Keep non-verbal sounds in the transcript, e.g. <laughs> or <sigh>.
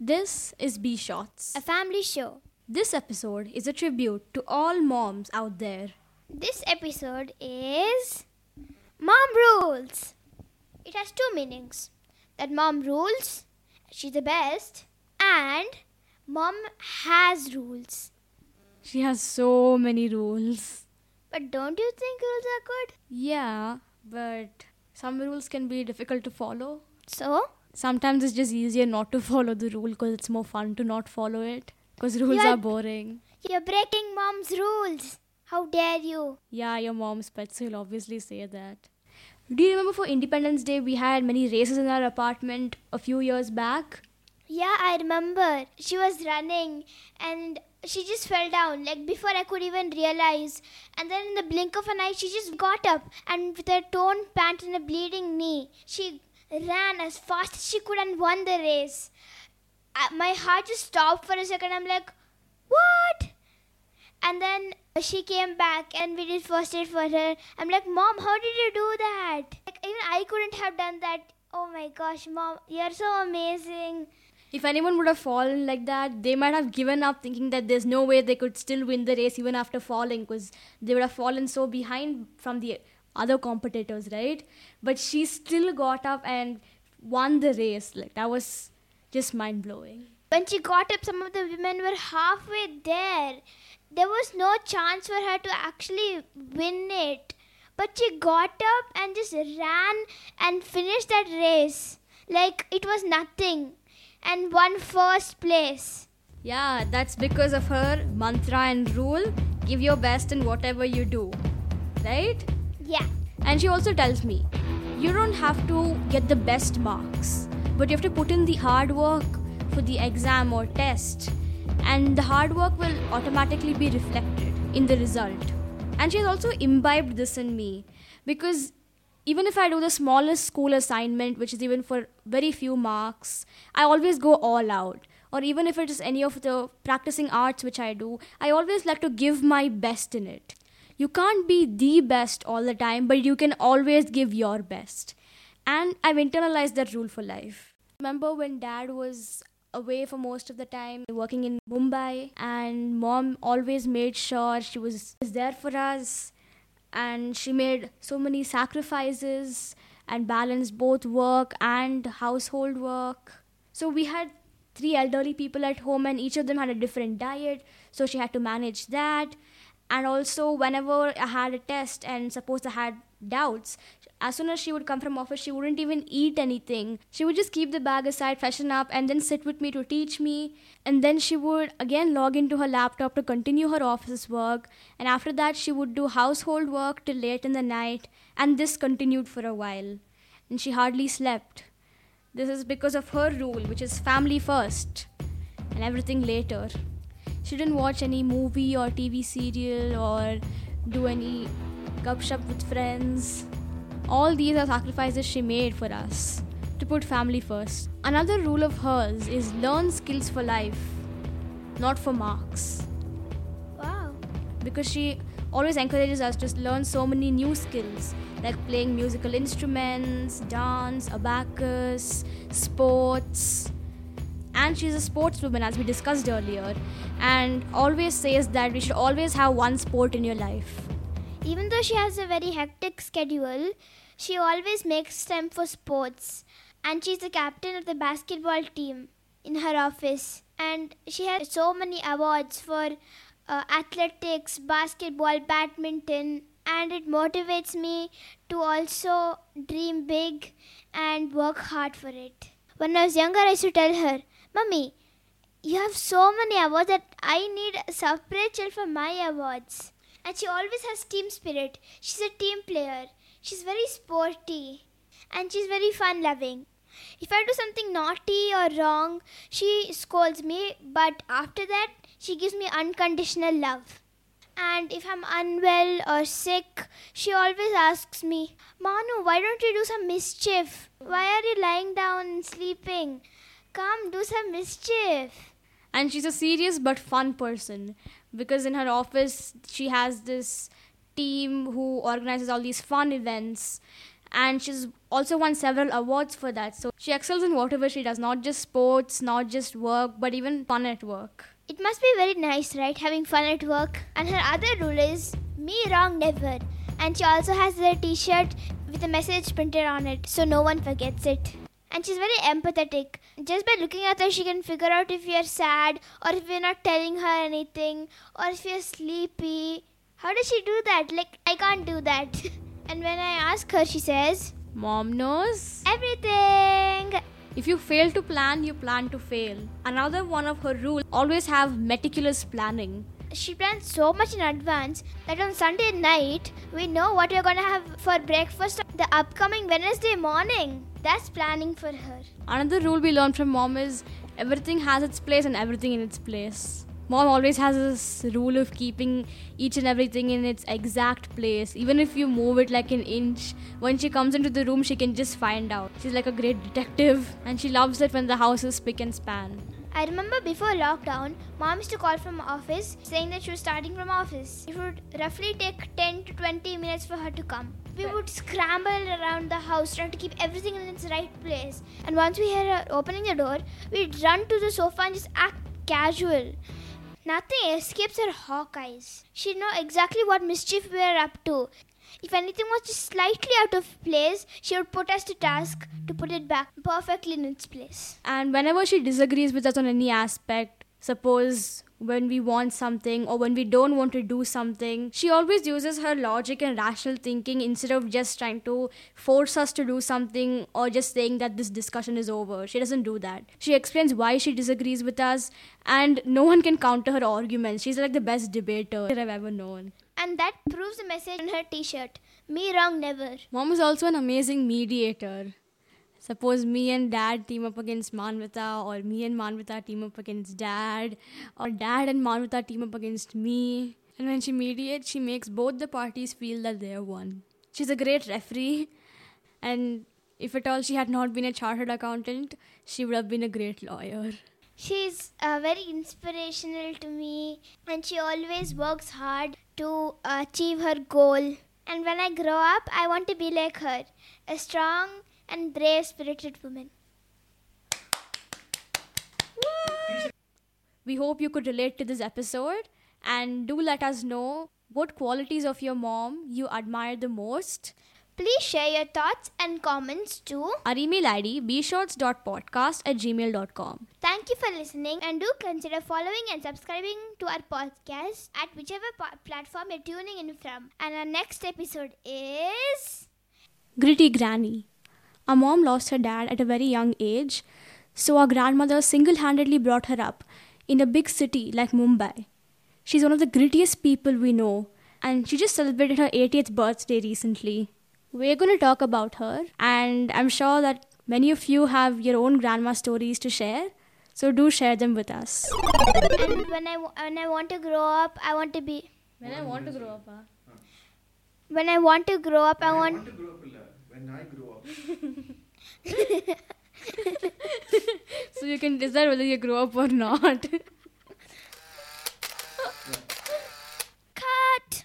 This is B Shorts. a family show. This episode is a tribute to all moms out there. This episode is Mom Rules. It has two meanings that mom rules, she's the best, and mom has rules. She has so many rules. But don't you think rules are good? Yeah, but some rules can be difficult to follow. So, Sometimes it's just easier not to <laughs> follow the rule because it's more fun to not follow it. Because rules Yeah. are boring. you're breaking mom's rules. How dare you? Yeah, your mom's pets will obviously say that. Do you remember for Independence Day we had many races in our apartment a few years back? Yeah, I remember. She was running and she just fell down, like before I could even realize. And then in the blink of an eye, she just got up and with her torn pant and a bleeding knee, she ran as fast as she could and won the race. My heart just stopped for a second. I'm like, what? And then she came back and we did first aid for her. I'm like, Mom, how did you do that? Like, even I couldn't have done that. Oh my gosh, Mom, you're so amazing. If anyone would have fallen like that, they might have given up thinking that there's no way they could still win the race even after falling because they would have fallen so behind from the other competitors, right? But she still got up and won the race. Like that was just mind blowing. When she got up, some of the women were halfway there. There was no chance for her to actually win it. But she got up and just ran and finished that race like it was nothing and won first place. Yeah, that's because of her mantra and rule give your best in whatever you do, right? Yeah. And she also tells me, you don't have to get the best marks, but you have to put in the hard work for the exam or test, and the hard work will automatically be reflected in the result. And she has also imbibed this in me because even if I do the smallest school assignment, which is even for very few marks, I always go all out. Or even if it is any of the practicing arts which I do, I always like to give my best in it. You can't be the best all the time, but you can always give your best. And I've internalized that rule for life. Remember when dad was away for most of the time working in Mumbai, and mom always made sure she was there for us, and she made so many sacrifices and balanced both work and household work. So we had three elderly people at home, and each of them had a different diet, so she had to manage that and also whenever i had a test and suppose i had doubts as soon as she would come from office she wouldn't even eat anything. She would just keep the bag aside freshen up and then sit with me to teach me. And then she would again log into her laptop to continue her office work. And after that she would do household work till late in the night. And this continued for a while. And she hardly slept. This is because of her rule which is family first and everything later she didn't watch any movie or TV serial or do any gupshup with friends. All these are sacrifices she made for us to put family first. Another rule of hers is learn skills for life, not for marks. Wow. Because she always encourages us to learn so many new skills like playing musical instruments, dance, abacus, sports. And she's a sportswoman, as we discussed earlier, and always says that we should always have one sport in your life. Even though she has a very hectic schedule, she always makes time for sports. And she's the captain of the basketball team in her office. And she has so many awards for uh, athletics, basketball, badminton. And it motivates me to also dream big and work hard for it. When I was younger, I used to tell her, Mummy, you have so many awards that I need a separate shelf for my awards. And she always has team spirit. She's a team player. She's very sporty. And she's very fun loving. If I do something naughty or wrong, she scolds me, but after that, she gives me unconditional love. And if I'm unwell or sick, she always asks me, Manu, why don't you do some mischief? Why are you lying down and sleeping? Come, do some mischief. And she's a serious but fun person because in her office she has this team who organizes all these fun events and she's also won several awards for that. So she excels in whatever she does, not just sports, not just work, but even fun at work. It must be very nice, right? Having fun at work. And her other rule is me wrong never. And she also has a t shirt with a message printed on it so no one forgets it. And she's very empathetic. Just by looking at her, she can figure out if you're sad or if you're not telling her anything or if you're sleepy. How does she do that? Like, I can't do that. <laughs> and when I ask her, she says, Mom knows. Everything. If you fail to plan, you plan to fail. Another one of her rules always have meticulous planning. She plans so much in advance that on Sunday night we know what we're gonna have for breakfast the upcoming Wednesday morning. That's planning for her. Another rule we learned from mom is everything has its place and everything in its place. Mom always has this rule of keeping each and everything in its exact place. Even if you move it like an inch, when she comes into the room, she can just find out. She's like a great detective, and she loves it when the house is spick and span. I remember before lockdown, mom used to call from office saying that she was starting from office. It would roughly take 10 to 20 minutes for her to come. We would scramble around the house trying to keep everything in its right place. And once we hear her opening the door, we'd run to the sofa and just act casual. Nothing escapes her hawk eyes. She'd know exactly what mischief we were up to. If anything was just slightly out of place, she would put us to task to put it back perfectly in its place. And whenever she disagrees with us on any aspect, suppose when we want something or when we don't want to do something, she always uses her logic and rational thinking instead of just trying to force us to do something or just saying that this discussion is over. She doesn't do that. She explains why she disagrees with us, and no one can counter her arguments. She's like the best debater that I've ever known. And that proves the message on her t shirt Me wrong never. Mom is also an amazing mediator. Suppose me and dad team up against Manvita, or me and Manvita team up against dad, or dad and Manvita team up against me. And when she mediates, she makes both the parties feel that they're one. She's a great referee, and if at all she had not been a chartered accountant, she would have been a great lawyer. She's uh, very inspirational to me, and she always works hard to achieve her goal. And when I grow up, I want to be like her a strong and brave spirited woman. We hope you could relate to this episode and do let us know what qualities of your mom you admire the most. Please share your thoughts and comments to our email ID bshorts.podcast at gmail.com. Thank you for listening and do consider following and subscribing to our podcast at whichever platform you're tuning in from. And our next episode is Gritty Granny. Our mom lost her dad at a very young age, so our grandmother single handedly brought her up in a big city like Mumbai. She's one of the grittiest people we know, and she just celebrated her 80th birthday recently. We're going to talk about her, and I'm sure that many of you have your own grandma stories to share. So do share them with us. And when I when I want to grow up, I want to be. When I want to grow up, huh? When I want to grow up, I want and I grew up. <laughs> so you can decide whether you grow up or not. yeah. Cut!